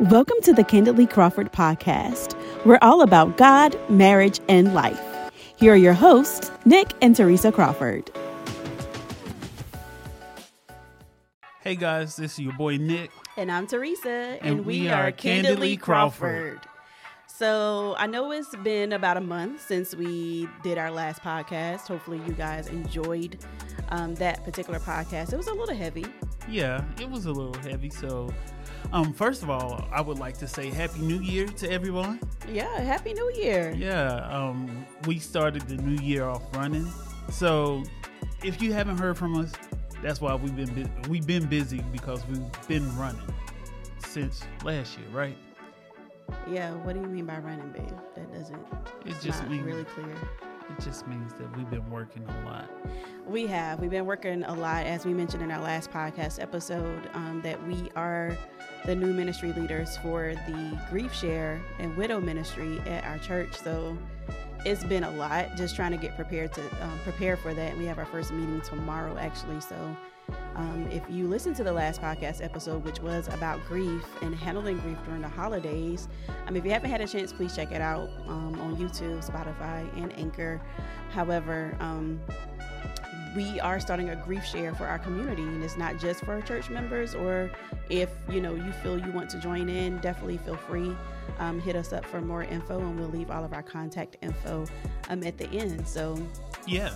Welcome to the Candidly Crawford podcast. We're all about God, marriage, and life. Here are your hosts, Nick and Teresa Crawford. Hey guys, this is your boy Nick. And I'm Teresa, and, And we, we are are Candidly Candidly Crawford. Crawford. So I know it's been about a month since we did our last podcast. Hopefully, you guys enjoyed um, that particular podcast. It was a little heavy. Yeah, it was a little heavy. So, um, first of all, I would like to say Happy New Year to everyone. Yeah, Happy New Year. Yeah, um, we started the new year off running. So, if you haven't heard from us, that's why we've been bu- we've been busy because we've been running since last year, right? Yeah, what do you mean by running, babe? That doesn't. It It's just not means really clear. It just means that we've been working a lot. We have. We've been working a lot, as we mentioned in our last podcast episode, um, that we are the new ministry leaders for the Grief Share and Widow Ministry at our church. So it's been a lot just trying to get prepared to um, prepare for that. We have our first meeting tomorrow, actually. So um, if you listen to the last podcast episode, which was about grief and handling grief during the holidays, um, if you haven't had a chance, please check it out um, on YouTube, Spotify, and Anchor. However, um, we are starting a grief share for our community and it's not just for church members or if you know you feel you want to join in definitely feel free um, hit us up for more info and we'll leave all of our contact info um, at the end so Yeah.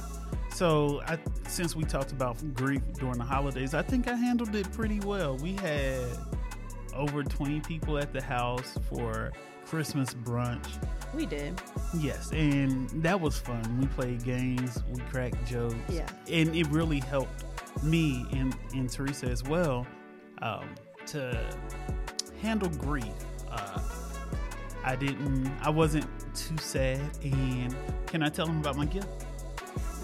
So I, since we talked about grief during the holidays, I think I handled it pretty well. We had over 20 people at the house for Christmas brunch. we did Yes, and that was fun. We played games, we cracked jokes. Yeah. And it really helped me and, and Teresa as well um, to handle grief. Uh, I didn't, I wasn't too sad. And can I tell them about my gift?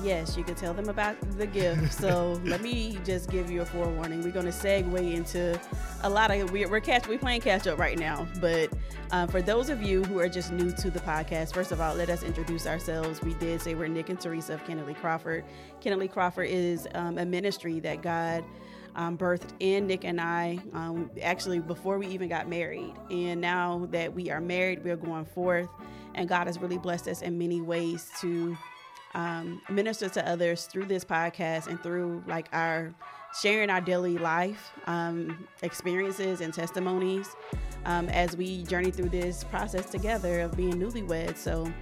Yes you could tell them about the gift. So let me just give you a forewarning. We're going to segue into a lot of we're, we're catch we're playing catch up right now. But uh, for those of you who are just new to the podcast first of all let us introduce ourselves. We did say we're nick and teresa of candidly crawford. Candidly crawford is um, a ministry that god um, birthed in Nick and I um, actually before we even got married. And now that we are married, we're going forth, and God has really blessed us in many ways to um, minister to others through this podcast and through like our sharing our daily life um, experiences and testimonies um, as we journey through this process together of being newlyweds. So,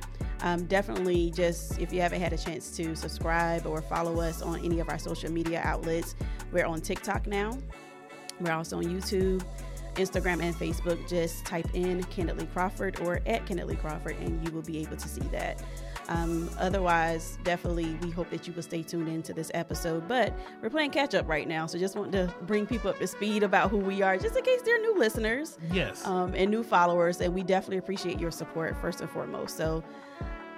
um, definitely just if you haven't had a chance to subscribe or follow us on any of our social media outlets, we're on TikTok now. We're also on YouTube, Instagram, and Facebook. Just type in Candidly Crawford or at Candidly Crawford, and you will be able to see that. Um, otherwise, definitely, we hope that you will stay tuned into this episode. But we're playing catch up right now, so just want to bring people up to speed about who we are, just in case they're new listeners Yes. um, and new followers. And we definitely appreciate your support first and foremost. So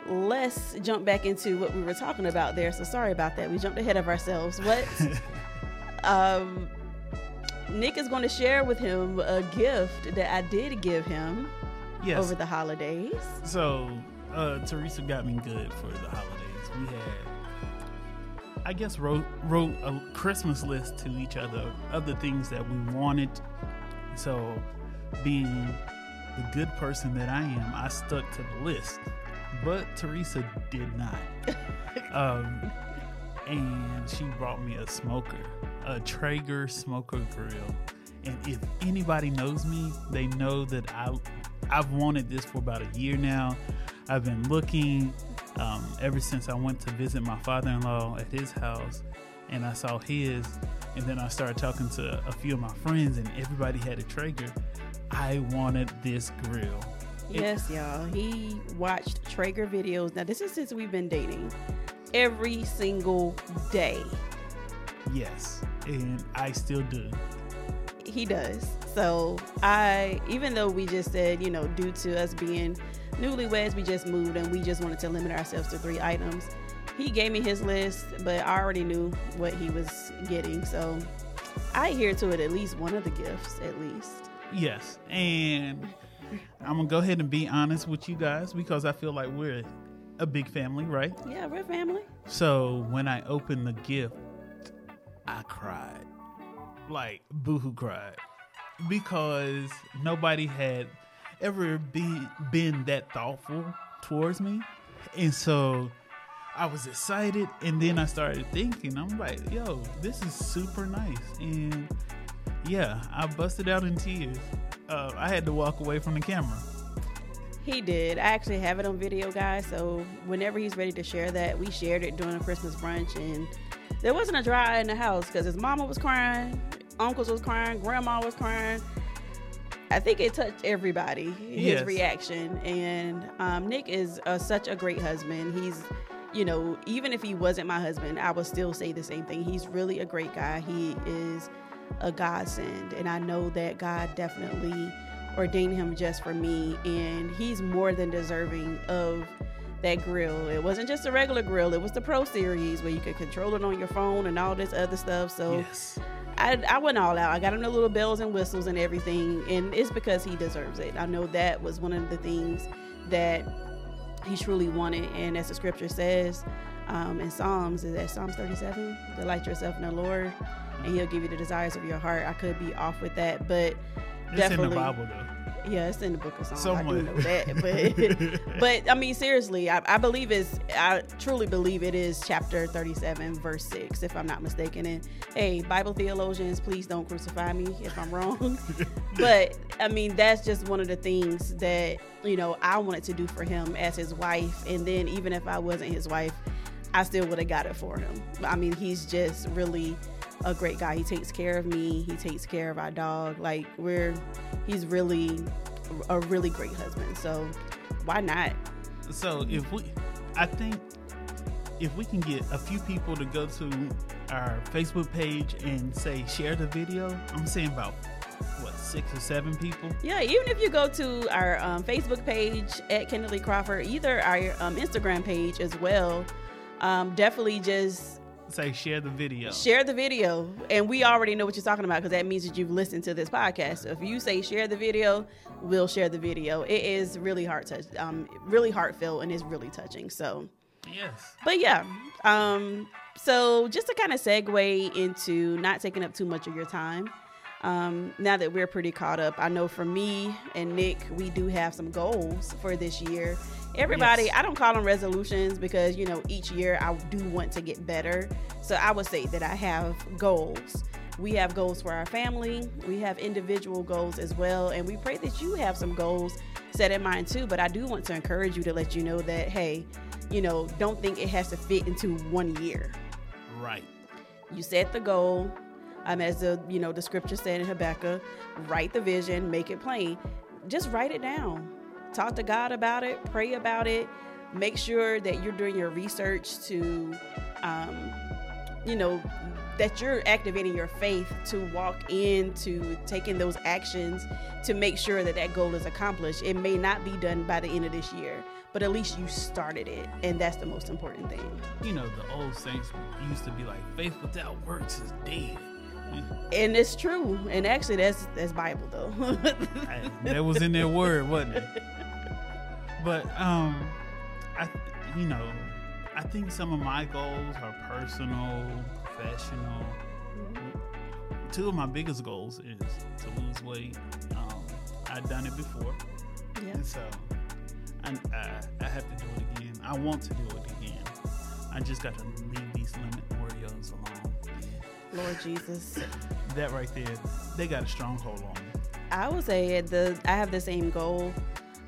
let's jump back into what we were talking about there. So sorry about that. We jumped ahead of ourselves. What? um, Nick is going to share with him a gift that I did give him yes. over the holidays. So, uh, Teresa got me good for the holidays. We had, I guess, wrote wrote a Christmas list to each other of the things that we wanted. So, being the good person that I am, I stuck to the list, but Teresa did not. um, and she brought me a smoker, a Traeger smoker grill. And if anybody knows me, they know that I I've wanted this for about a year now. I've been looking um, ever since I went to visit my father-in-law at his house, and I saw his, and then I started talking to a few of my friends, and everybody had a Traeger. I wanted this grill. It- Yes, y'all. He watched Traeger videos. Now, this is since we've been dating every single day. Yes, and I still do. He does. So I, even though we just said, you know, due to us being newlyweds, we just moved and we just wanted to limit ourselves to three items. He gave me his list, but I already knew what he was getting. So I adhere to it at least one of the gifts, at least. Yes, and I'm gonna go ahead and be honest with you guys because I feel like we're a big family, right? Yeah, we're family. So when I opened the gift, I cried, like boohoo cried. because nobody had ever be, been that thoughtful towards me. And so I was excited. And then I started thinking, I'm like, yo, this is super nice. And yeah, I busted out in tears. Uh, I had to walk away from the camera. He did. I actually have it on video, guys. So whenever he's ready to share that, we shared it during a Christmas brunch, and there wasn't a dry eye in the house because his mama was crying, uncles was crying, grandma was crying. I think it touched everybody. His Yes. reaction, and um, Nick is uh, such a great husband. He's, you know, even if he wasn't my husband, I would still say the same thing. He's really a great guy. He is a godsend, and I know that God definitely ordained him just for me, and he's more than deserving of that grill. It wasn't just a regular grill; it was the Pro Series where you could control it on your phone and all this other stuff. So. Yes. I, I went all out. I got him the little bells and whistles and everything, and it's because he deserves it. I know that was one of the things that he truly wanted, and as the scripture says um, in Psalms, is that Psalms 37? Delight yourself in the Lord, and He'll give you the desires of your heart. I could be off with that, but It's definitely, in the Bible, though. Yeah, it's in the book of Psalms. I do know that, but but I mean, seriously, I, I believe it's. I truly believe it is chapter thirty-seven, verse six, if I'm not mistaken. And hey, Bible theologians, please don't crucify me if I'm wrong. but I mean, that's just one of the things that you know I wanted to do for him as his wife, and then even if I wasn't his wife, I still would have got it for him. I mean, he's just really a great guy. He takes care of me. He takes care of our dog. Like we're, he's really a really great husband. So why not? So if we, I think if we can get a few people to go to our Facebook page and say share the video, I'm saying about what six or seven people. Yeah, even if you go to our um, Facebook page at Candidly Crawford, either our um, Instagram page as well, um, definitely just Say share the video. share the video. And we already know what you're talking about because that means that you've listened to this podcast. So if you say share the video, we'll share the video. It is really heart touch, um, really heartfelt, and it's really touching. So. Yes. but yeah um so just to kind of segue into not taking up too much of your time um now that we're pretty caught up i know for me and nick we do have some goals for this year. Everybody Yes. i don't call them resolutions because you know each year i do want to get better. So i would say that i have goals. We have goals for our family. We have individual goals as well. And we pray that you have some goals set in mind too. But i do want to encourage you to let you know that hey you know, don't think it has to fit into one year. Right. You set the goal, um, as the you know the scripture said in Habakkuk, write the vision, make it plain. Just write it down. Talk to God about it. Pray about it. Make sure that you're doing your research to, um, you know, that you're activating your faith to walk into taking those actions to make sure that that goal is accomplished. It may not be done by the end of this year, but at least you started it, and that's the most important thing. You know the old saints used to be like, "Faith without works is dead." And it's true. And actually, that's that's Bible though. I- that was in their word, wasn't it? But um, I, you know, I think some of my goals are personal, professional. Two of my biggest goals is to lose weight. Um, I've done it before, yeah. and so I, I, I have to do it again. I want to do it again. I just got to leave these limit Oreos alone. Lord Jesus. That right there, they got a stronghold on me. I would say the I have the same goal.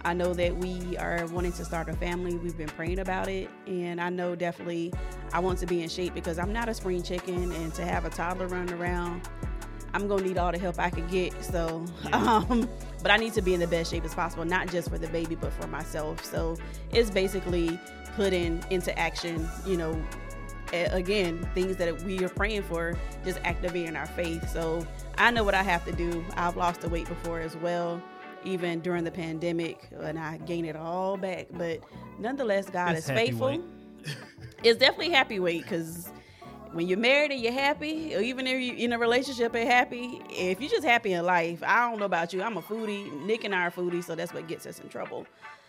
I know that we are wanting to start a family. We've been praying about it, and I know definitely I want to be in shape because I'm not a spring chicken, and to have a toddler running around, I'm gonna need all the help I can get. So, um, but I need to be in the best shape as possible, not just for the baby, but for myself. So it's basically putting into action, you know, again things that we are praying for just activating our faith. So i know what i have to do. I've lost the weight before as well even during the pandemic and i gained it all back. But nonetheless god It's is faithful. it's definitely happy weight because when you're married and you're happy or even if you're in a relationship and happy if you're just happy in life i don't know about you. I'm a foodie. Nick and i are foodies so that's what gets us in trouble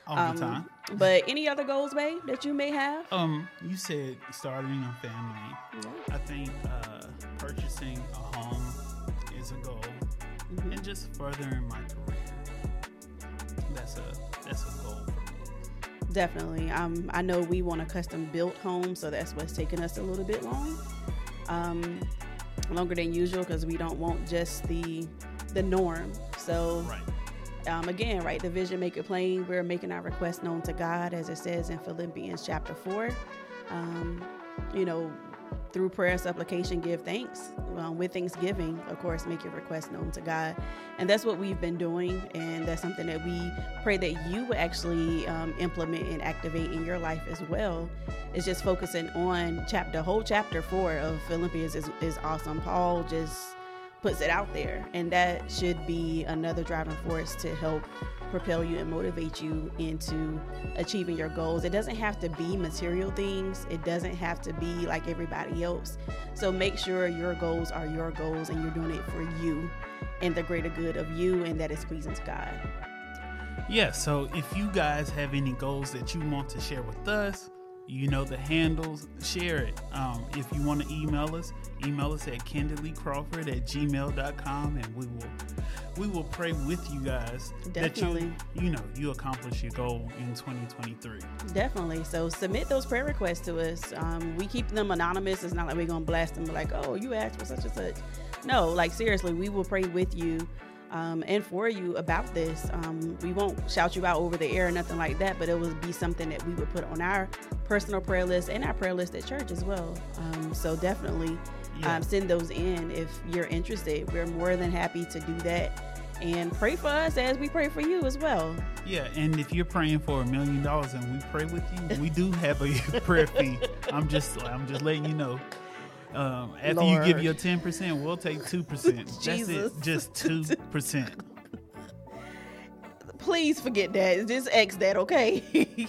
All Um, the time. but any other goals babe that you may have Um, you said starting a family. Yeah. I think uh, purchasing a home is a goal. mm-hmm. and just furthering my career. That's a that's a goal for me. Definitely. Um, I know we want a custom built home, so that's what's taking us a little bit long, um, longer than usual because we don't want just the the norm. So. Right. Um, again, right, the vision make it plain. We're making our request known to God, as it says in Philippians chapter four. Um, you know, through prayer and supplication, give thanks. Um, with thanksgiving, of course, make your request known to God. And that's what we've been doing. And that's something that we pray that you will actually um, implement and activate in your life as well. It's just focusing on chapter, whole chapter four of Philippians is, is awesome. Paul just puts it out there. And that should be another driving force to help propel you and motivate you into achieving your goals. It doesn't have to be material things, it doesn't have to be like everybody else. So make sure your goals are your goals and you're doing it for you and the greater good of you, and that is pleasing to God. Yeah, so if you guys have any goals that you want to share with us, you know the handles, share it. Um, if you want to email us, email us at candidlycrawford at gmail.com and we will we will pray with you guys Definitely. that you, you know you accomplish your goal in 2023 definitely. So submit those prayer requests to us. Um, we keep them anonymous. It's not like we're gonna blast them like oh you asked for such and such. No like seriously we will pray with you um, and for you about this. Um, we won't shout you out over the air or nothing like that, but it will be something that we would put on our personal prayer list and our prayer list at church as well. Um, so definitely yeah. Um, send those in if you're interested. We're more than happy to do that. And pray for us as we pray for you as well. Yeah, and if you're praying for a million dollars and we pray with you, we do have a prayer fee. I'm just I'm just letting you know. Um, after Lord. you give your ten percent, we'll take two percent. That's it, just two percent. Please forget that. Just X that, okay?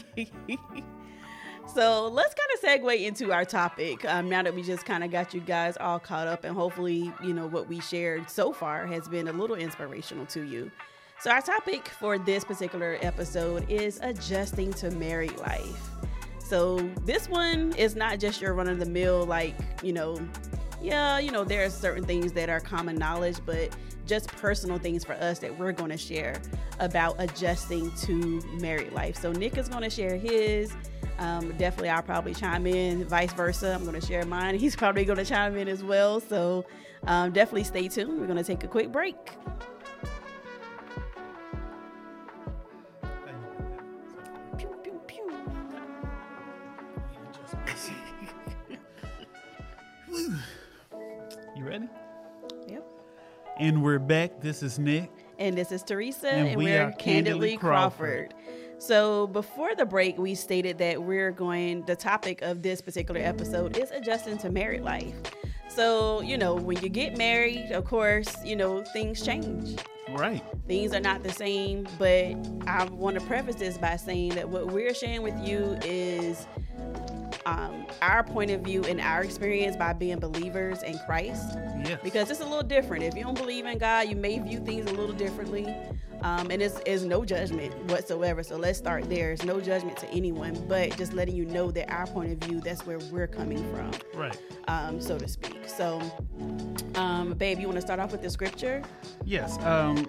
so let's kind of segue into our topic. Um, now that we just kind of got you guys all caught up, and hopefully, you know what we shared so far has been a little inspirational to you. So our topic for this particular episode is adjusting to married life. So this one is not just your run of the mill, like, you know, yeah, you know, there are certain things that are common knowledge, but just personal things for us that we're going to share about adjusting to married life. So Nick is going to share his. Um, definitely, I'll probably chime in, vice versa. I'm going to share mine. He's probably going to chime in as well. So um, definitely stay tuned. We're going to take a quick break. And we're back. This is Nick. And this is Teresa. And, and we are Candidly Crawford. Crawford. So before the break, we stated that we're going, the topic of this particular episode is adjusting to married life. So, you know, when you get married, of course, you know, things change. Right. Things are not the same, but I want to preface this by saying that what we're sharing with you is um, our point of view and our experience by being believers in Christ. Yes. Because it's a little different. If you don't believe in God, you may view things a little differently. Um, and it's, it's no judgment whatsoever. So let's start there. It's no judgment to anyone, but just letting you know that our point of view, that's where we're coming from. Right. Um, so to speak. So, um, babe, you want to start off with the scripture? Yes. Um,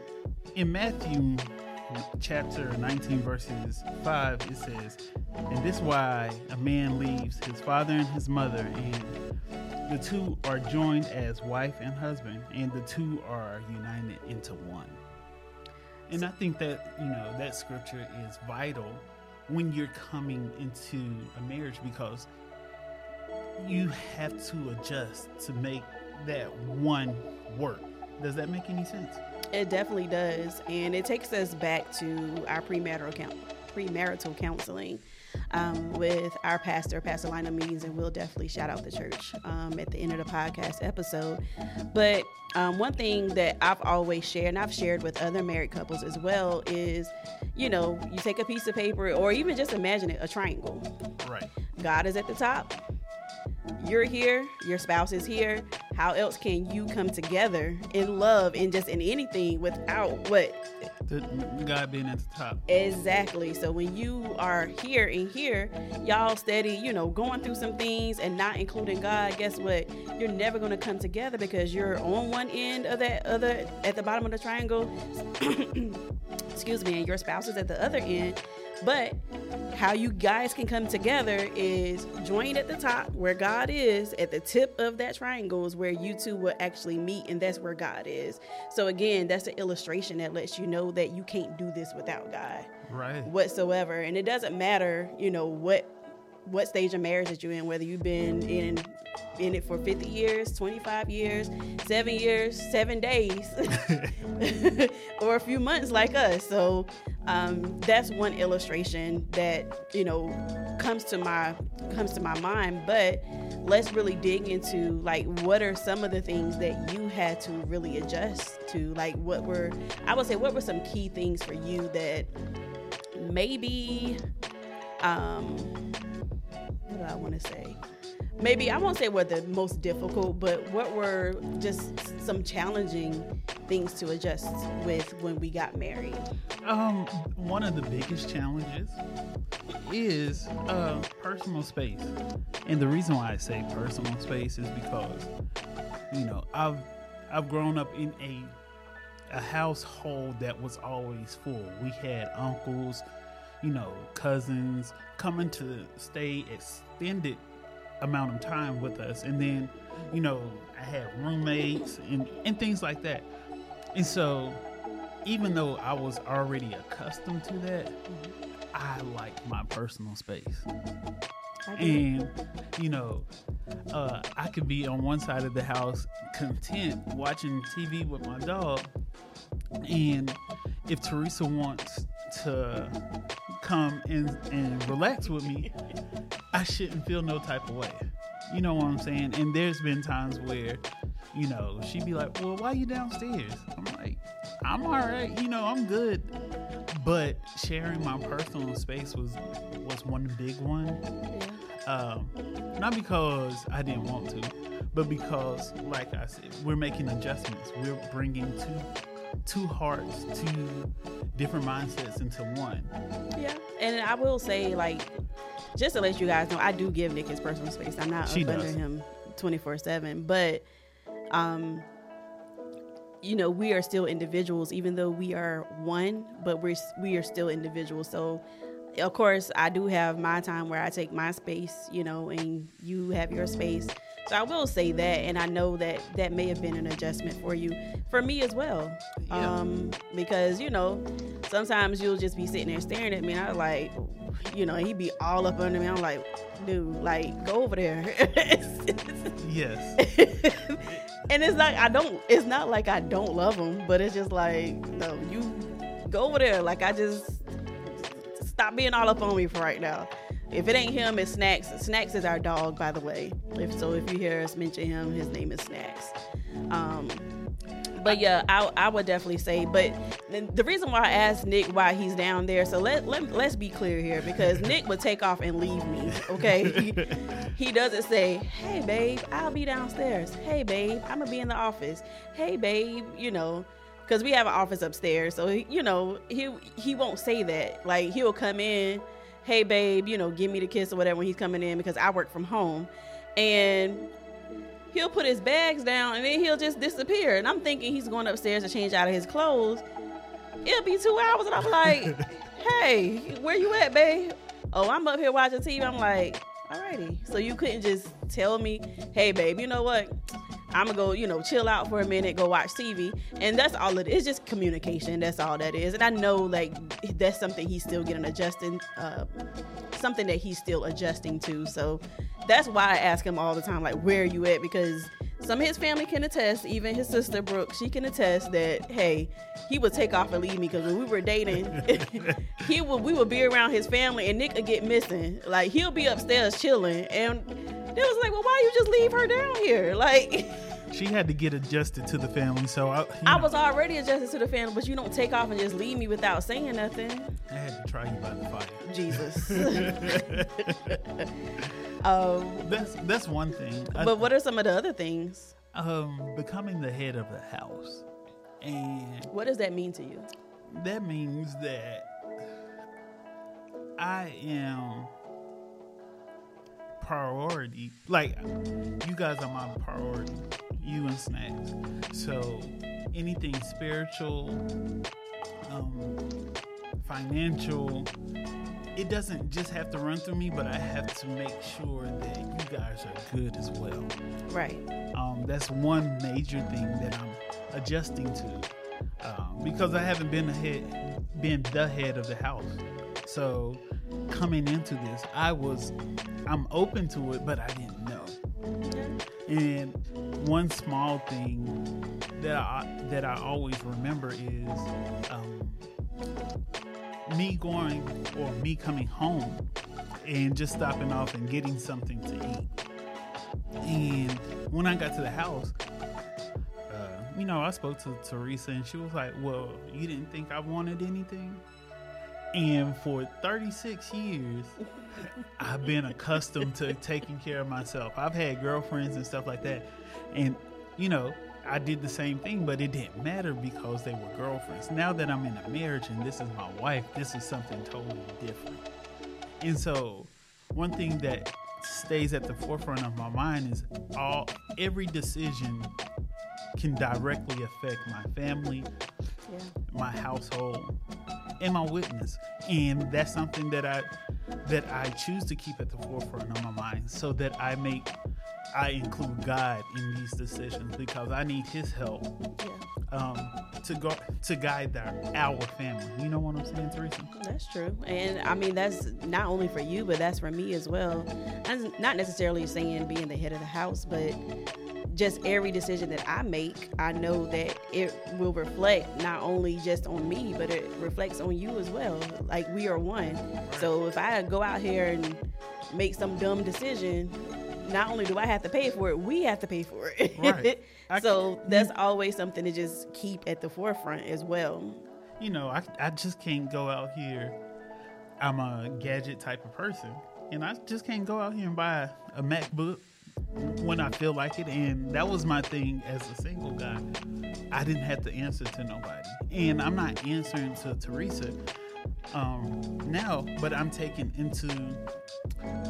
in Matthew chapter 19, verses 5, it says, And this why a man leaves his father and his mother, and the two are joined as wife and husband, and the two are united into one. And I think that, you know, that scripture is vital when you're coming into a marriage because you have to adjust to make that one work. Does that make any sense? It definitely does, and it takes us back to our premarital count, premarital counseling um, with our pastor, Pastor Lionel Means, and we'll definitely shout out the church um, at the end of the podcast episode. But um, one thing that I've always shared, and I've shared with other married couples as well, is you know, you take a piece of paper, or even just imagine it, a triangle. Right. God is at the top. You're here. Your spouse is here how else can you come together in love and just in anything without what The God being at the top. Exactly. So when you are here and here, y'all steady, you know, going through some things and not including God, guess what? You're never going to come together because you're on one end of that other, at the bottom of the triangle. Excuse me, and your spouse is at the other end. But how you guys can come together is join at the top where God is. At the tip of that triangle is where you two will actually meet, and that's where God is. So again, that's an illustration that lets you know that you can't do this without God, right? Whatsoever, and it doesn't matter, you know what what stage of marriage that you're in, whether you've been in in it for 50 years, 25 years, seven years, seven days, or a few months like us. So um, that's one illustration that you know comes to my comes to my mind. But let's really dig into like what are some of the things that you had to really adjust to. Like what were I would say what were some key things for you that maybe um what do I want to say? Maybe I won't say what the most difficult, but what were just some challenging things to adjust with when we got married? Um, one of the biggest challenges is uh, personal space, and the reason why I say personal space is because you know I've I've grown up in a a household that was always full. We had uncles, you know, cousins coming to stay extended amount of time with us. And then, you know, I had roommates and, and things like that. And so, even though I was already accustomed to that, I like my personal space. And, you know, uh, I could be on one side of the house content watching TV with my dog. And if Teresa wants to come and, and relax with me, I shouldn't feel no type of way. You know what I'm saying? And there's been times where, you know, she'd be like, Well, why you downstairs? I'm like, I'm all right, you know, I'm good. But sharing my personal space was was one big one. Um, not because I didn't want to, but because, like I said, we're making adjustments. We're bringing two two hearts, two different mindsets into one. Yeah, and I will say, like, just to let you guys know, I do give Nick his personal space. I'm not she under does. him 24 seven, but um, you know, we are still individuals, even though we are one, but we're we are still individuals. So of course, I do have my time where I take my space, you know, and you have your space. So I will say that, and I know that that may have been an adjustment for you, for me as well, yeah. um, because you know sometimes you'll just be sitting there staring at me, and I was like, you know, he'd be all up under me. I'm like, dude, like go over there. yes. and it's like I don't. It's not like I don't love him, but it's just like no, you go over there. Like I just stop being all up on me for right now. If it ain't him, it's Snacks. Snacks is our dog, by the way. If so, if you hear us mention him, his name is Snacks. Um, but yeah, I, I would definitely say. But the reason why I asked Nick why he's down there, so let, let let's be clear here, because Nick would take off and leave me. Okay, he, doesn't say, "Hey babe, I'll be downstairs." "Hey babe, I'm gonna be in the office." "Hey babe," you know, because we have an office upstairs, so he, you know he he won't say that. Like he'll come in hey babe, you know, give me the kiss or whatever when he's coming in because I work from home. And he'll put his bags down and then he'll just disappear. And I'm thinking he's going upstairs to change out of his clothes. It'll be two hours and I'm like, hey, where you at, babe? Oh, I'm up here watching TV. I'm like, alrighty. So you couldn't just tell me, hey babe, you know what? I'm gonna go, you know, chill out for a minute, go watch TV, and that's all it is. It's just communication. That's all that is. And I know like that's something he's still getting adjusting, uh, something that he's still adjusting to. So that's why I ask him all the time, like, where are you at? Because some of his family can attest, even his sister Brooke, she can attest that hey, he would take off and leave me because when we were dating, he would we would be around his family and Nick would get missing. Like he'll be upstairs chilling and they was like, well, why you just leave her down here? Like, she had to get adjusted to the family. So I, I was already adjusted to the family, but you don't take off and just leave me without saying nothing. I had to try you by the fire. Jesus. um, that's that's one thing. But I, what are some of the other things? Um, becoming the head of the house, and what does that mean to you? that means that I am priority. Like you guys are my priority. You and snacks. So anything spiritual, um, financial, it doesn't just have to run through me, but I have to make sure that you guys are good as well. Right. Um, that's one major thing that I'm adjusting to um, because I haven't been the head, been the head of the house. So coming into this, I was, I'm open to it, but I didn't know. And one small thing that I that I always remember is um, me going or me coming home and just stopping off and getting something to eat. And when I got to the house, uh, you know, I spoke to Teresa and she was like, Well, you didn't think I wanted anything? And for 36 years, I've been accustomed to taking care of myself. I've had girlfriends and stuff like that. And, you know, I did the same thing, but it didn't matter because they were girlfriends. Now that I'm in a marriage and this is my wife, this is something totally different. And so, one thing that stays at the forefront of my mind is all every decision can directly affect my family, Yeah. my household, and my witness. And that's something that I that I choose to keep at the forefront of my mind so that I make I include God in these decisions because I need his help Yeah. um, to go to guide our, our family. You know what I'm saying, Teresa? That's true. And I mean, that's not only for you, but that's for me as well. I'm not necessarily saying being the head of the house, but just every decision that I make, I know that it will reflect not only just on me, but it reflects on you as well. Like we are one. So if I go out here and make some dumb decision, not only do I have to pay for it, we have to pay for it. Right. So that's always something to just keep at the forefront as well. You know, I, I just can't go out here. I'm a gadget type of person. And I just can't go out here and buy a MacBook when I feel like it. And that was my thing as a single guy. I didn't have to answer to nobody. And I'm not answering to Teresa um, now, but I'm taking into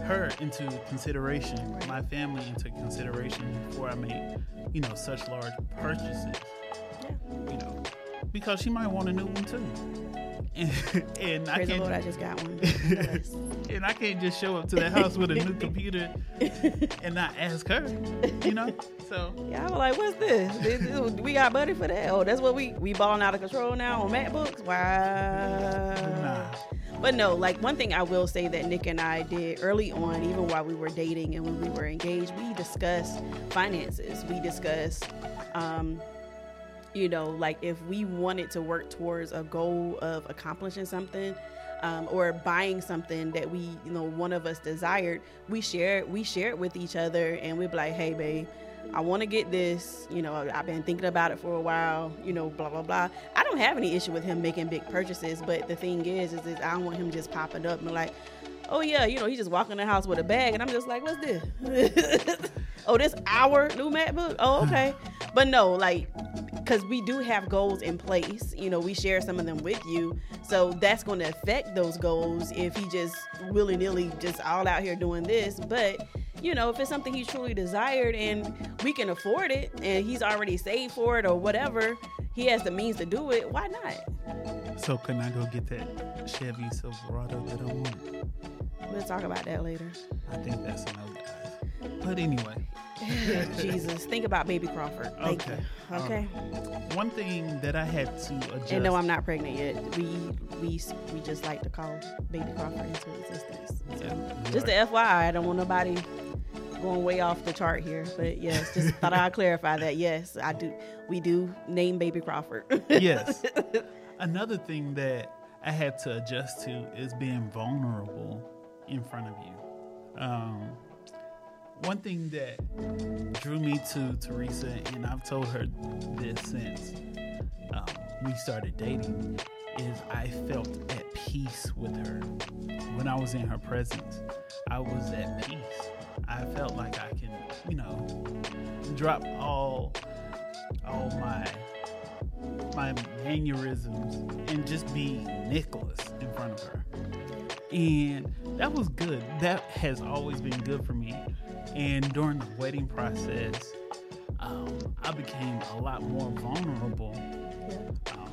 her into consideration, my family into consideration before I make, you know, such large purchases. Yeah. You know, because she might want a new one too. And, and I Praise the can't Lord, I just got one. And I can't just show up to the house with a new computer and not ask her, you know. So Yeah, I was like, what's this? This- this- We got money for that. Oh, that's what we we balling out of control now on MacBooks. Wow. nah, But no, like one thing I will say that Nick and I did early on, even while we were dating and when we were engaged, we discussed finances. We discussed, um, you know, like if we wanted to work towards a goal of accomplishing something. Um, or buying something that we, you know, one of us desired, we share we share it with each other, and we'd be like, "Hey, babe, I want to get this. You know, I've been thinking about it for a while. You know, blah blah blah. I don't have any issue with him making big purchases, but the thing is, is, is I don't want him just popping up and like, oh yeah, you know, he just walking in the house with a bag, and I'm just like, what's this? oh, this our new MacBook. Oh, okay. but no, like, because we do have goals in place. You know, we share some of them with you, so that's going to affect those goals if he just willy nilly just all out here doing this, but you know, if it's something he truly desired and we can afford it and he's already saved for it or whatever, he has the means to do it, why not? so can I go get that Chevy Silverado that I want? We'll talk about that later. I think that's enough, guys. But anyway, Jesus, think about baby Crawford. Thank Okay. you. Okay. one thing that I had to adjust. And no, I'm not pregnant yet. We we we just like to call baby Crawford into existence. So, Yeah, just the FYI, I don't want nobody going way off the chart here. But yes, just thought I'd clarify that. Yes, I do. We do name baby Crawford. yes. Another thing that I had to adjust to is being vulnerable in front of you. Um, one thing that drew me to Teresa, and I've told her this since um, we started dating, is I felt at peace with her. When I was in her presence, I was at peace. I felt like I can, you know, drop all all my my mannerisms and just be Nicholas in front of her. And that was good. That has always been good for me. And during the wedding process, um, I became a lot more vulnerable um,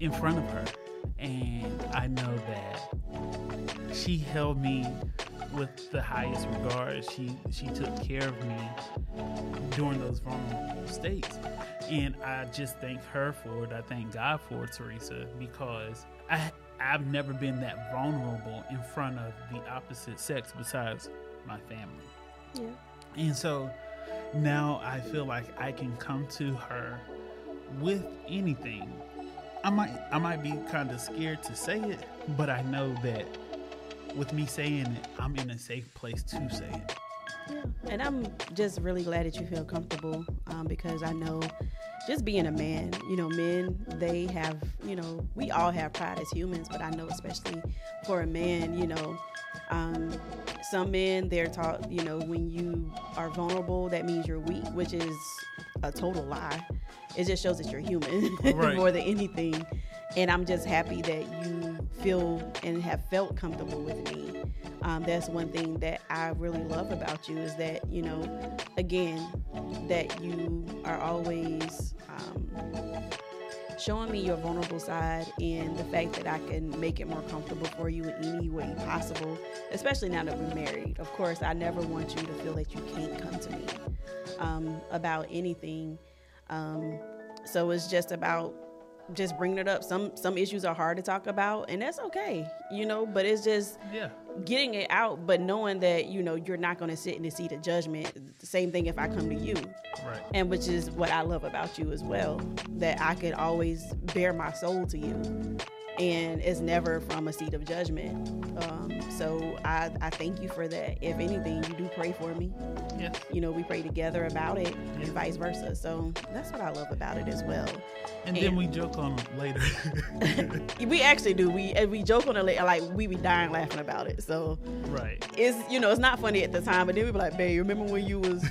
in front of her. And I know that she held me with the highest regard. She she took care of me during those vulnerable states. And I just thank her for it. I thank God for it, Teresa, because I I've never been that vulnerable in front of the opposite sex besides my family. Yeah. And so now I feel like I can come to her with anything. I might I might be kind of scared to say it, but I know that with me saying it, I'm in a safe place to say it. Yeah. And I'm just really glad that you feel comfortable um, because I know just being a man, you know, men, they have, you know, we all have pride as humans, but I know especially for a man, you know, um, some men, they're taught, you know, when you are vulnerable, that means you're weak, which is a total lie. It just shows that you're human Right. more than anything. And I'm just happy that you feel and have felt comfortable with me. Um, that's one thing that I really love about you is that, you know, again, that you are always um, showing me your vulnerable side and the fact that I can make it more comfortable for you in any way possible, especially now that we're married. Of course, I never want you to feel that you can't come to me um, about anything. Um, so it's just about just bringing it up. Some some issues are hard to talk about, and that's okay, you know. But it's just Yeah. getting it out, but knowing that you know you're not going to sit in the seat of judgment. The same thing if I come to you, Right. and which is what I love about you as well. That I could always bare my soul to you, and it's never from a seat of judgment. Um, so I, I thank you for that. If anything, you do pray for me. Yes. You know, we pray together about it, Yeah. and vice versa. So that's what I love about it as well. And then we joke on it later. We actually do. We we joke on it like- like we be dying laughing about it. So right. it's you know it's not funny at the time, but then we be like, babe, remember when you was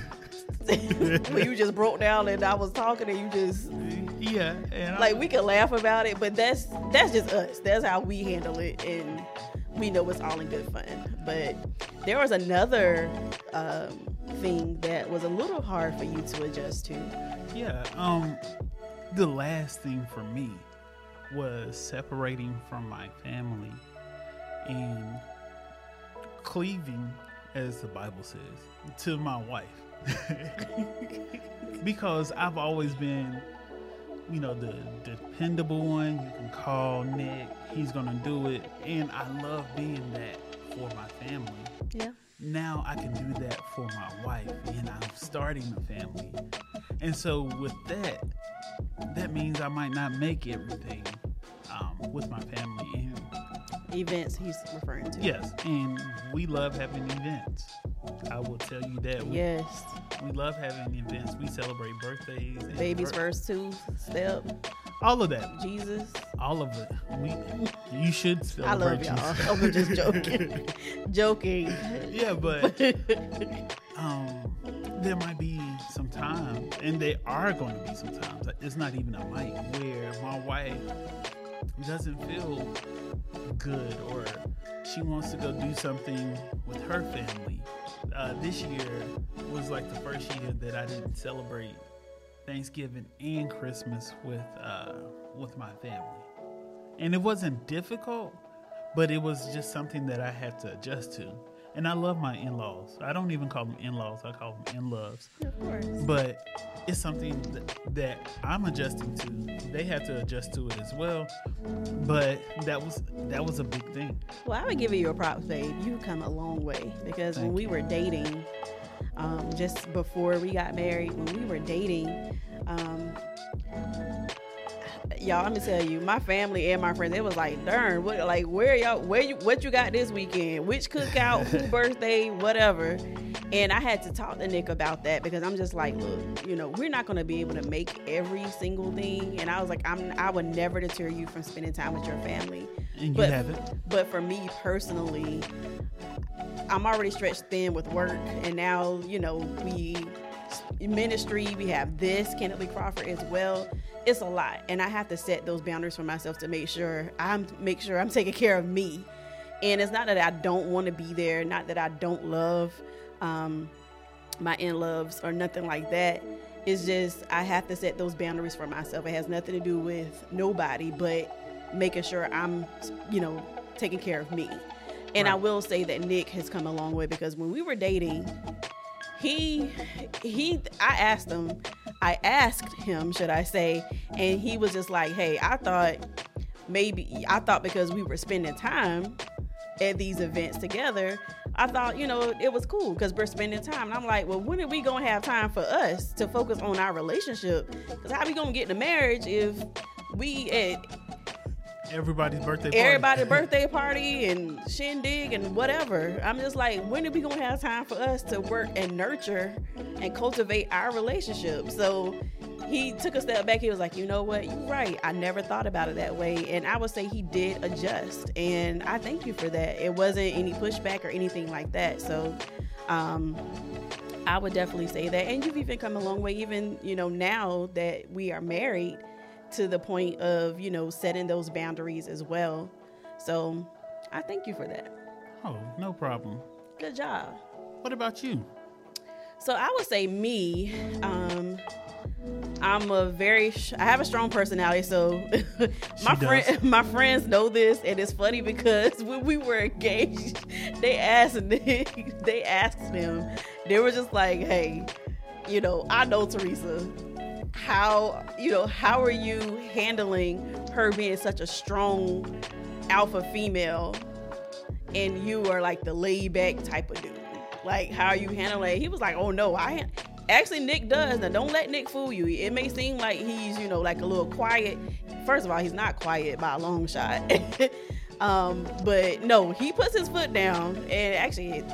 when you just broke down and I was talking and you just Yeah. Like we can laugh about it, but that's that's just us. That's how we handle it, and we know it's all in good fun. But there was another um, thing that was a little hard for you to adjust to. Yeah. Um, the last thing for me was separating from my family and cleaving, as the Bible says, to my wife. because I've always been, you know, the dependable one. You can call Nick, he's gonna do it. And I love being that for my family Yeah. now I can do that for my wife, and I'm starting a family. And so, with that, that means I might not make everything um, with my family. And Events he's referring to. yes, and we love having events. I will tell you that. We, Yes. we love having events. We celebrate birthdays, and Baby's bir- first two step. all of that, Jesus. all of it. We, you should I celebrate. love y'all. I'm just joking. joking. yeah, but um, there might be some times, and there are going to be some times. It's not even a might where my wife doesn't feel good, or she wants to go do something with her family. Uh, this year was like the first year that I didn't celebrate Thanksgiving and Christmas with uh, with my family, and it wasn't difficult, but it was just something that I had to adjust to. And I love my in-laws. I don't even call them in-laws. I call them in-loves. of course. But it's something that, that I'm adjusting to. They had to adjust to it as well. But that was that was a big thing. Well, I would give you a props, babe. You've come a long way because when we you. were dating, um, just before we got married, when we were dating, um, y'all, I'm gonna tell you, my family and my friends, it was like, darn, what, like, where y'all, where you, what you got this weekend? Which cookout, who birthday, whatever. And I had to talk to Nick about that because I'm just like, look, you know, we're not gonna be able to make every single thing. And I was like, I'm, I would never deter you from spending time with your family. And you But- have it. But for me personally, I'm already stretched thin with work, and now you know we ministry. We have this Candidly Crawford as well. It's a lot, and I have to set those boundaries for myself to make sure I'm make sure I'm taking care of me. And it's not that I don't want to be there, not that I don't love um, my in loves or nothing like that. It's just I have to set those boundaries for myself. It has nothing to do with nobody, but making sure I'm, you know, taking care of me. And right. I will say that Nick has come a long way because when we were dating, he he I asked him, I asked him, should I say, and he was just like, "Hey, I thought maybe I thought because we were spending time at these events together, I thought, you know, it was cool because we're spending time. And I'm like, well, when are we gonna have time for us to focus on our relationship? Because how we gonna get in marriage if we at everybody's birthday party. Everybody's birthday party and shindig and whatever. I'm just like, when are we gonna have time for us to work and nurture and cultivate our relationship? So he took a step back. He was like, you know what? You're right. I never thought about it that way. And I would say he did adjust. And I thank you for that. It wasn't any pushback or anything like that. So um I would definitely say that. And you've even come a long way, even, you know, now that we are married to the point of, you know, setting those boundaries as well. So I thank you for that. Oh, no problem. Good job. What about you? So I would say me, um, I'm a very I have a strong personality, so my friend my friends know this, and it's funny because when we were engaged, they asked Nick, they asked him, they were just like, "Hey, you know, I know Teresa how you know how are you handling her being such a strong alpha female and you are like the laid back type of dude like how are you handling it? he was like oh no i actually nick does now don't let nick fool you it may seem like he's you know like a little quiet first of all he's not quiet by a long shot um but no he puts his foot down and actually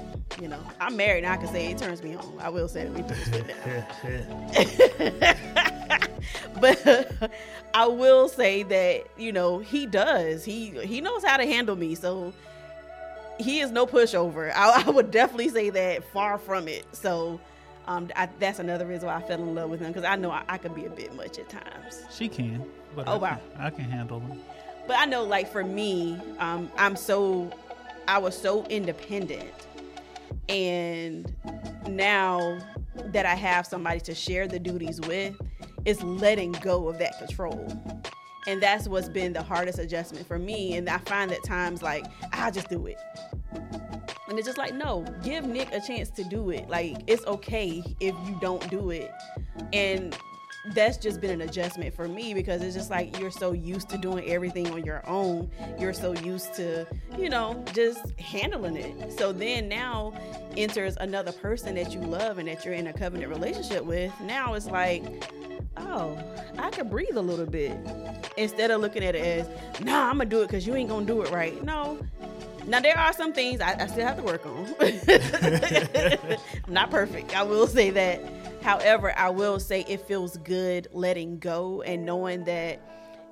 you know, I'm married and I can say it turns me on. I will say that we put his foot down. but I will say that, you know, he does. He he knows how to handle me. So he is no pushover. I, I would definitely say that far from it. So um, I, that's another reason why I fell in love with him because I know I, I can be a bit much at times. She can, but oh I wow, can, I can handle him. But I know, like for me, um, I'm so I was so independent and now that I have somebody to share the duties with, it's letting go of that control. And that's what's been the hardest adjustment for me. And I find that times like, I'll just do it. And it's just like, no, give Nick a chance to do it. Like, it's okay if you don't do it. And that's just been an adjustment for me because it's just like you're so used to doing everything on your own. You're so used to, you know, just handling it. So then now enters another person that you love and that you're in a covenant relationship with. Now it's like, oh, I could breathe a little bit instead of looking at it as, nah, I'm gonna do it because you ain't gonna do it right. No. Now there are some things I, I still have to work on. I'm not perfect. I will say that However, I will say it feels good letting go and knowing that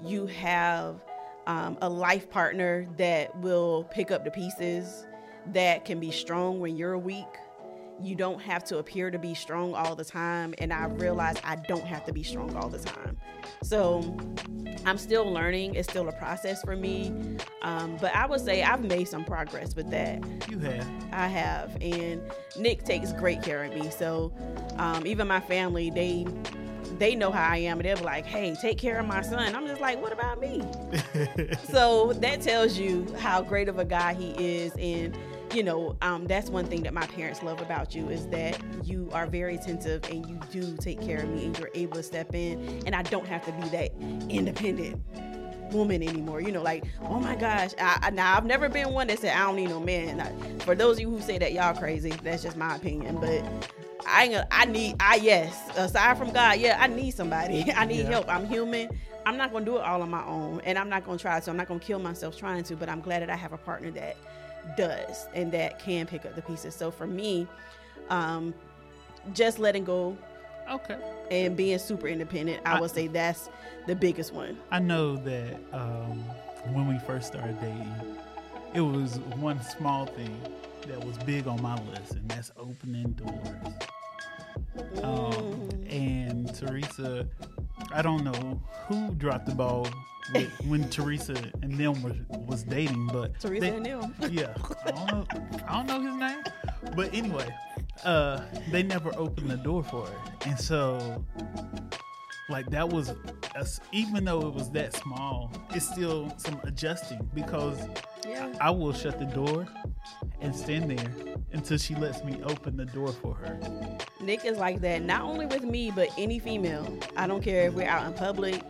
you have um, a life partner that will pick up the pieces, that can be strong when you're weak. You don't have to appear to be strong all the time. And I realize I don't have to be strong all the time. So I'm still learning. It's still a process for me. Um, but I would say I've made some progress with that. You have. I have. And Nick takes great care of me. So um, even my family, they they know how I am, and they're like, "Hey, take care of my son." I'm just like, "What about me?" so that tells you how great of a guy he is, and you know, um, that's one thing that my parents love about you is that you are very attentive and you do take care of me and you're able to step in and I don't have to be that independent woman anymore. You know, like, oh my gosh. I, I, now, I've never been one that said, I don't need no man. Now, for those of you who say that, y'all crazy. That's just my opinion. But I ain't, I need, I, yes, aside from God, yeah, I need somebody. I need yeah. help. I'm human. I'm not going to do it all on my own. And I'm not going to try. So I'm not going to kill myself trying to. But I'm glad that I have a partner that does and that can pick up the pieces. So for me, um, just letting go. Okay. And being super independent, I, I would say that's the biggest one. I know that um, when we first started dating, it was one small thing that was big on my list, and that's opening doors. Um, and Teresa, I don't know who dropped the ball with, when Teresa and them was was dating, but Teresa they- and them. yeah, I don't know, I don't know his name, but anyway, uh, they never opened the door for her, and so like that was a even though it was that small, it's still some adjusting because Yeah. I will shut the door and stand there until she lets me open the door for her. Nick is like that, not only with me, but any female. I don't care if we're out in public.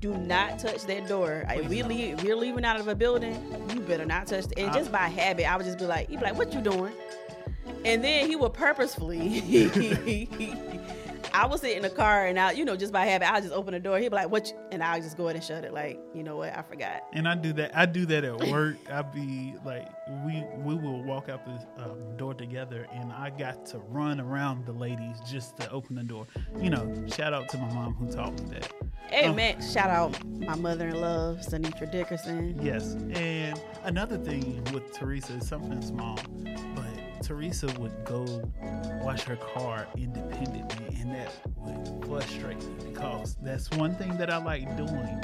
Do not touch that door. If we leave, we're leaving out of a building, you better not touch. It. And just by habit, I would just be like, he'd be like, "What you doing?" And then he would purposefully. I would sit in the car and I, you know, just by habit, I'll just open the door. He'd be like, "What?" you-" And I'll just go ahead and shut it. Like, you know what? I forgot. And I do that. I do that at work. I be like, we we will walk out the um, door together, and I got to run around the ladies just to open the door. You know, shout out to my mom who taught me that. Hey man, shout out my mother-in-law, Sanitra Dickerson. Yes. And another thing with Teresa is something small, but Teresa would go wash her car independently, and that would frustrate me because that's one thing that I like doing.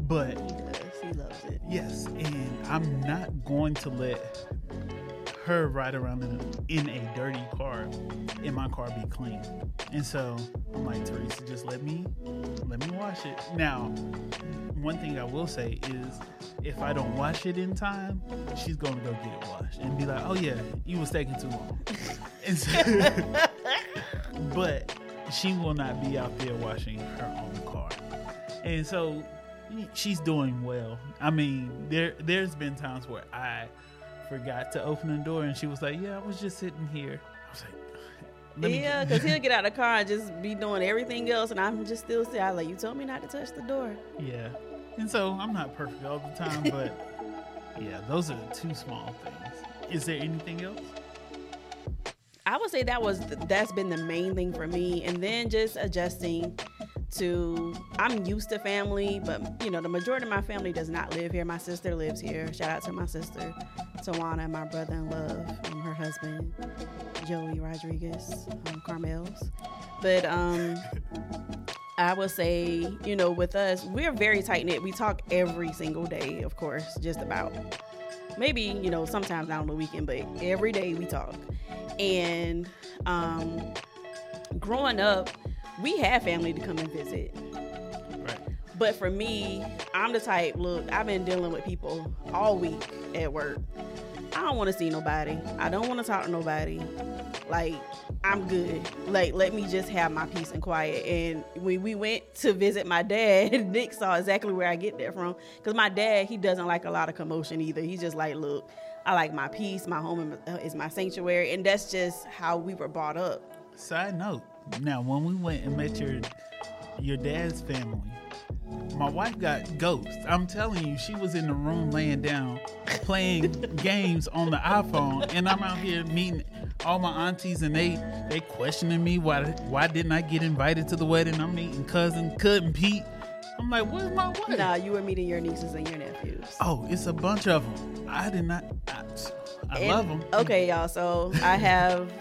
But He does. He loves it. Yes, and I'm not going to let her ride around in a, in a dirty car and my car be clean. And so I'm like, Teresa, just let me let me wash it. Now, one thing I will say is if I don't wash it in time, she's gonna go get it washed and be like, Oh yeah, you was taking too long. so, but she will not be out there washing her own car. And so she's doing well. I mean, there there's been times where I forgot to open the door and she was like, "Yeah, I was just sitting here." I was like, yeah, because he'll get out of the car and just be doing everything else, and I'm just still sitting. I like, you told me not to touch the door. Yeah. And so I'm not perfect all the time, but yeah, those are the two small things. Is there anything else? I would say that was that's been the main thing for me, and then just adjusting to. I'm used to family, but you know the majority of my family does not live here. My sister lives here. Shout out to my sister, Tawana, my brother-in-law, and her husband, Joey Rodriguez, um, Carmel's. But um, I would say, you know, with us, we're very tight knit. We talk every single day, of course, just about. Maybe, you know, sometimes not on the weekend, but every day we talk. And um, growing up, we have family to come and visit. Right. But for me, I'm the type, look, I've been dealing with people all week at work. I don't want to see nobody. I don't want to talk to nobody. Like, I'm good. Like, let me just have my peace and quiet. And when we went to visit my dad, Nick saw exactly where I get that from. Because my dad, he doesn't like a lot of commotion either. He's just like, look, I like my peace. My home is my sanctuary. And that's just how we were brought up. Side note. Now, when we went and met your your dad's family, my wife got ghosts. I'm telling you, she was in the room laying down playing games on the iPhone, and I'm out here meeting all my aunties, and they they questioning me why why didn't I get invited to the wedding? I'm meeting cousin and Pete. I'm like, where's my wife? Nah, you were meeting your nieces and your nephews. Oh, it's a bunch of them. I did not. I, I And- love them. Okay, y'all. So I have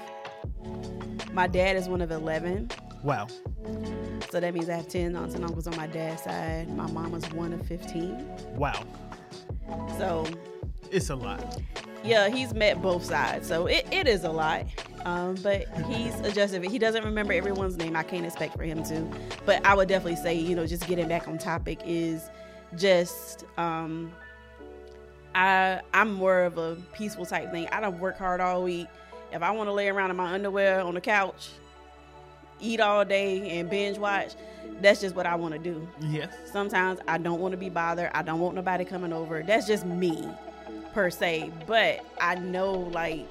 my dad is one of eleven. Wow. So that means I have ten aunts and uncles on my dad's side. My mama's one of fifteen. Wow. So It's a lot. yeah, he's met both sides. So it, it is a lot. Um, but he's adjusted. He doesn't remember everyone's name. I can't expect for him to. But I would definitely say, you know, just getting back on topic is just um I I'm more of a peaceful type thing. I don't work hard all week. If I want to lay around in my underwear on the couch, eat all day and binge watch, that's just what I want to do. Yes. Sometimes I don't want to be bothered. I don't want nobody coming over. That's just me per se. But I know like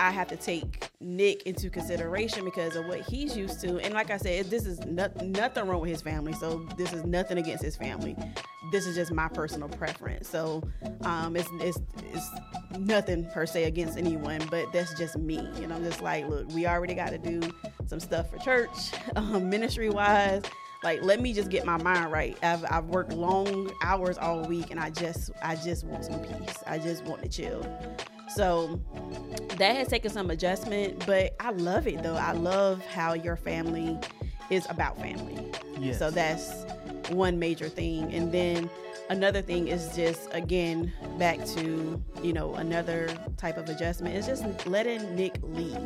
I have to take Nick into consideration because of what he's used to. And like I said, this is not, nothing wrong with his family. So this is nothing against his family. This is just my personal preference. So um, it's, it's, it's nothing per se against anyone, but that's just me. And I'm just like, look, we already got to do some stuff for church, um, ministry wise like let me just get my mind right I've, I've worked long hours all week and i just i just want some peace i just want to chill so that has taken some adjustment but i love it though i love how your family is about family. Yes. So that's one major thing. And then another thing is just again back to you know another type of adjustment is just letting Nick lead.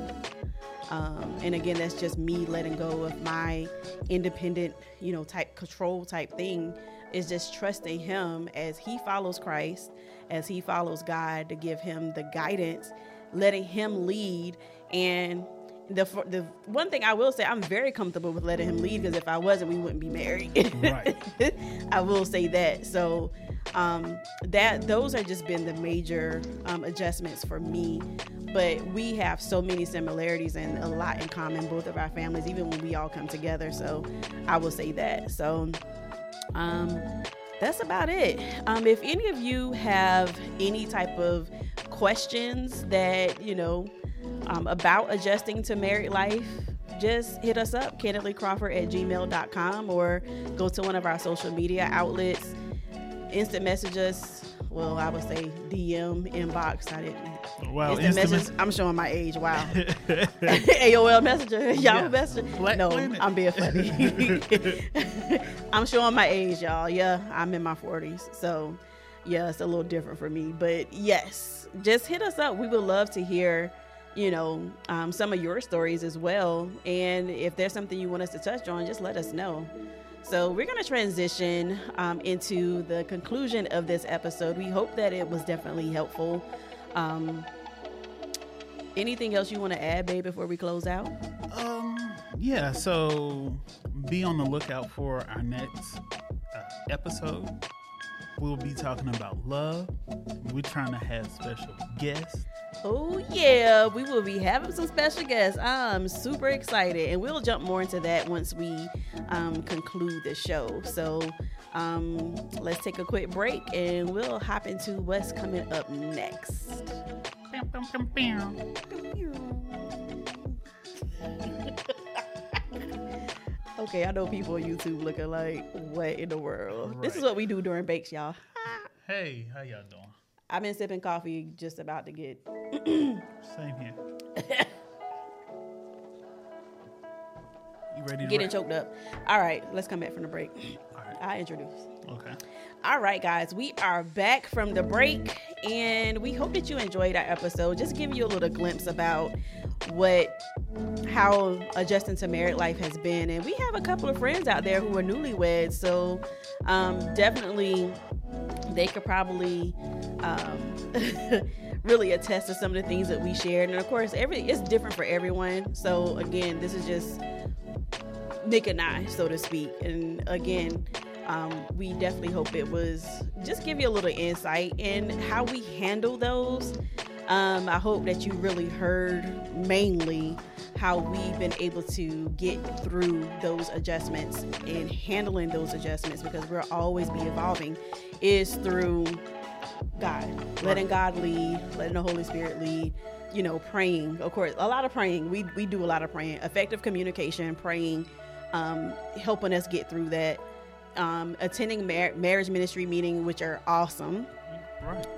Um, and again, that's just me letting go of my independent, you know, type control type thing. Is just trusting him as he follows Christ, as he follows God to give him the guidance, letting him lead. And the the one thing I will say, I'm very comfortable with letting him lead because if I wasn't, we wouldn't be married. Right. I will say that. So um, that those are just been the major um, adjustments for me. But we have so many similarities and a lot in common, both of our families, even when we all come together. So I will say that. So um, that's about it. Um, if any of you have any type of questions that you know um, about adjusting to married life, just hit us up, candidlycrawford at gmail.com or go to one of our social media outlets, instant message us. Well, I would say DM, inbox. I didn't. Wow, instant instant message. I'm showing my age. Wow. AOL Messenger, Yahoo Yeah. Messenger. Black no, Planet. I'm being funny. I'm showing my age, y'all. Yeah, I'm in my 40s. So, yeah, it's a little different for me. But yes, just hit us up. We would love to hear, you know, um, some of your stories as well. And if there's something you want us to touch on, just let us know. So, we're going to transition um, into the conclusion of this episode. We hope that it was definitely helpful. Um, anything else you want to add, babe, before we close out? Um, yeah, so be on the lookout for our next uh, episode. We'll be talking about love. We're trying to have special guests. Oh yeah, we will be having some special guests. I'm super excited, and we'll jump more into that once we um, conclude the show. So um, let's take a quick break, and we'll hop into what's coming up next. Okay, I know people on YouTube looking like, what in the world? This is what we do during bakes, y'all. Hey, how y'all doing? I've been sipping coffee, just about to get Same here. you ready to getting wrap? choked up. All right, let's come back from the break. All right. I introduce. Okay. All right, guys, we are back from the break, and we hope that you enjoyed our episode. Just give you a little glimpse about what how adjusting to married life has been, and we have a couple of friends out there who are newlyweds, so um, definitely they could probably um, really attest to some of the things that we shared. And of course, every it's different for everyone. So again, this is just Nick and I, so to speak. And again, um, we definitely hope it was just give you a little insight in how we handle those. Um, I hope that you really heard mainly how we've been able to get through those adjustments and handling those adjustments because we'll always be evolving is through God, letting God lead, letting the Holy Spirit lead, you know, praying. Of course, a lot of praying. We we do a lot of praying, effective communication, praying, um, helping us get through that. Um, attending mar- marriage ministry meeting, which are awesome.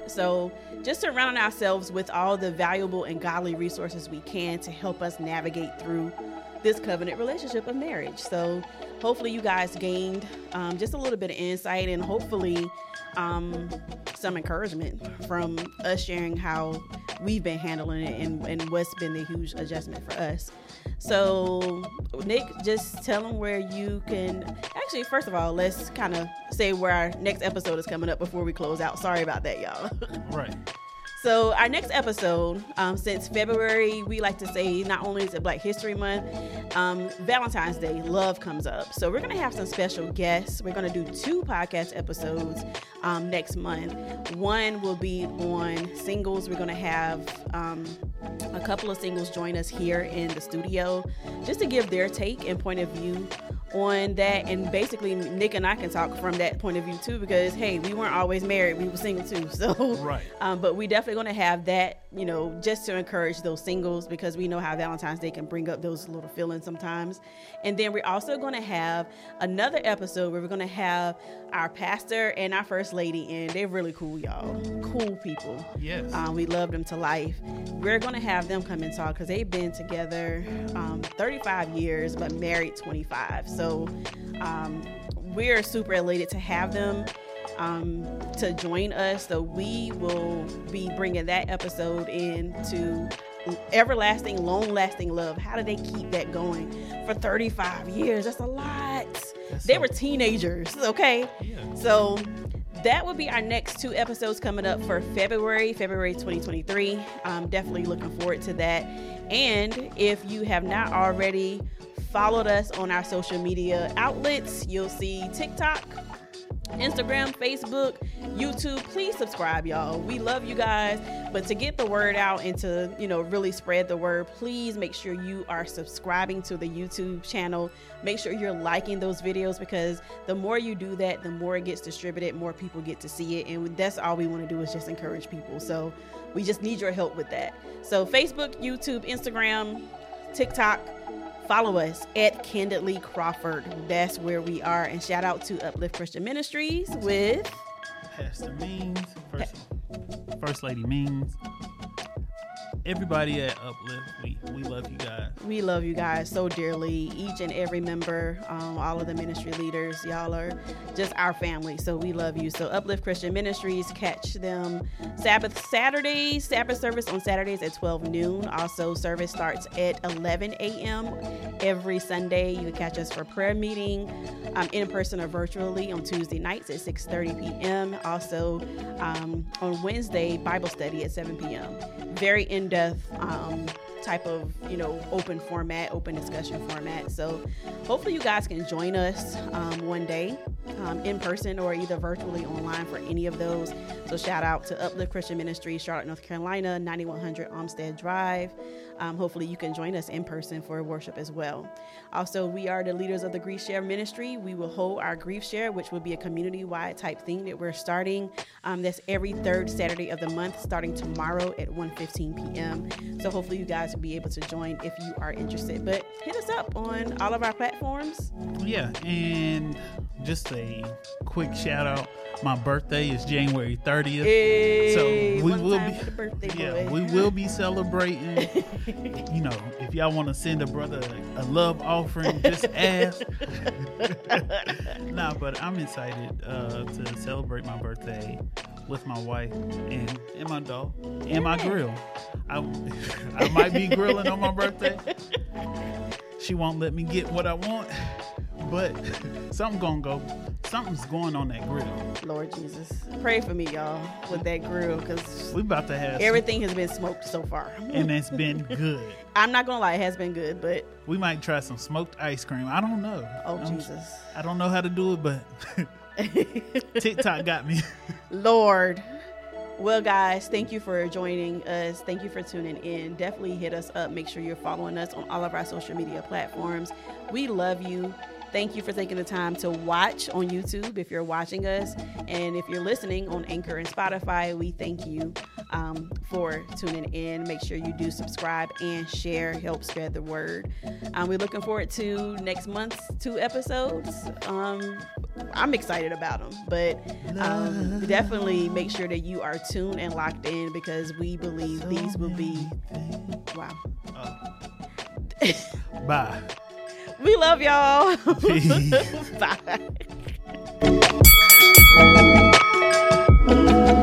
So, just surround ourselves with all the valuable and godly resources we can to help us navigate through this covenant relationship of marriage. So, hopefully, you guys gained um, just a little bit of insight and hopefully um, some encouragement from us sharing how we've been handling it and, and what's been the huge adjustment for us. So, Nick, just tell them where you can. Actually, first of all, let's kind of say where our next episode is coming up before we close out. Sorry about that, y'all. Right. So our next episode, um, since February, we like to say not only is it Black History Month, um, Valentine's Day, love comes up. So we're gonna have some special guests. We're gonna do two podcast episodes um, next month. One will be on singles. We're gonna have um, a couple of singles join us here in the studio just to give their take and point of view on that. And basically, Nick and I can talk from that point of view too, because hey, we weren't always married; we were single too. So, Right. Um, but we definitely going to have that, you know, just to encourage those singles because we know how Valentine's Day can bring up those little feelings sometimes. And then we're also going to have another episode where we're going to have our pastor and our first lady in. They're really cool, y'all. Cool people. Yes. Um, we love them to life. We're going to have them come and talk because they've been together um, 35 years, but married 25. So um, we're super elated to have them um, to join us. So we will be bringing that episode into everlasting, long lasting love. How do they keep that going for 35 years? That's a lot. That's they so- were teenagers, okay? Yeah. So that will be our next two episodes coming up for February, February 2023. I'm definitely looking forward to that. And if you have not already followed us on our social media outlets, you'll see TikTok, Instagram, Facebook, YouTube. Please subscribe, y'all. We love you guys. But to get the word out and to, you know, really spread the word, please make sure you are subscribing to the YouTube channel. Make sure you're liking those videos because the more you do that, the more it gets distributed, more people get to see it. And that's all we want to do is just encourage people. So we just need your help with that. So Facebook, YouTube, Instagram, TikTok, follow us at Candidly Crawford. That's where we are. And shout out to Uplift Christian Ministries with Pastor Means, First, First Lady Means, everybody at Uplift. We we love you guys. we love you guys so dearly. Each and every member, um, all of the ministry leaders, y'all are just our family. So we love you. So Uplift Christian Ministries, catch them Sabbath Saturdays, Sabbath service on Saturdays at 12 noon. Also, service starts at 11 a.m. every Sunday. You can catch us for prayer meeting um, in person or virtually on Tuesday nights at 6:30 p.m. Also um, on Wednesday, Bible study at 7 p.m. Very um, type of you know open format, open discussion format. So hopefully you guys can join us um, one day um, in person or either virtually online for any of those. So shout out to Uplift Christian Ministry, Charlotte, North Carolina, 9100 Olmsted Drive. Um, hopefully you can join us in person for worship as well. Also, we are the leaders of the Grief Share Ministry. We will hold our Grief Share, which will be a community-wide type thing that we're starting. Um, that's every third Saturday of the month, starting tomorrow at 1:15 p.m. So hopefully you guys will be able to join if you are interested. But hit us up on all of our platforms. Yeah, and just a quick shout out. My birthday is January 30th. Hey, so we will be birthday yeah, boy. we will be celebrating. you know, if y'all want to send a brother a love offering, just ask. nah, but I'm excited uh, to celebrate my birthday with my wife and, and my dog and my grill. I, I might be grilling on my birthday. She won't let me get what I want, but something gonna go. Something's going on that grill. Lord Jesus, pray for me, y'all, with that grill, because We about to have some- everything has been smoked so far. and it's been good. I'm not gonna lie, it has been good, but We might try some smoked ice cream. I don't know. oh I'm- Jesus, I don't know how to do it, but TikTok got me. Lord. Well, guys, thank you for joining us. Thank you for tuning in. Definitely hit us up. Make sure you're following us on all of our social media platforms. We love you. Thank you for taking the time to watch on YouTube if you're watching us. And if you're listening on Anchor and Spotify, we thank you um, for tuning in. Make sure you do subscribe and share, help spread the word. Um, we're looking forward to next month's two episodes. Um, I'm excited about them, but um, definitely make sure that you are tuned and locked in because we believe these will be wow. Bye. We love y'all. Bye.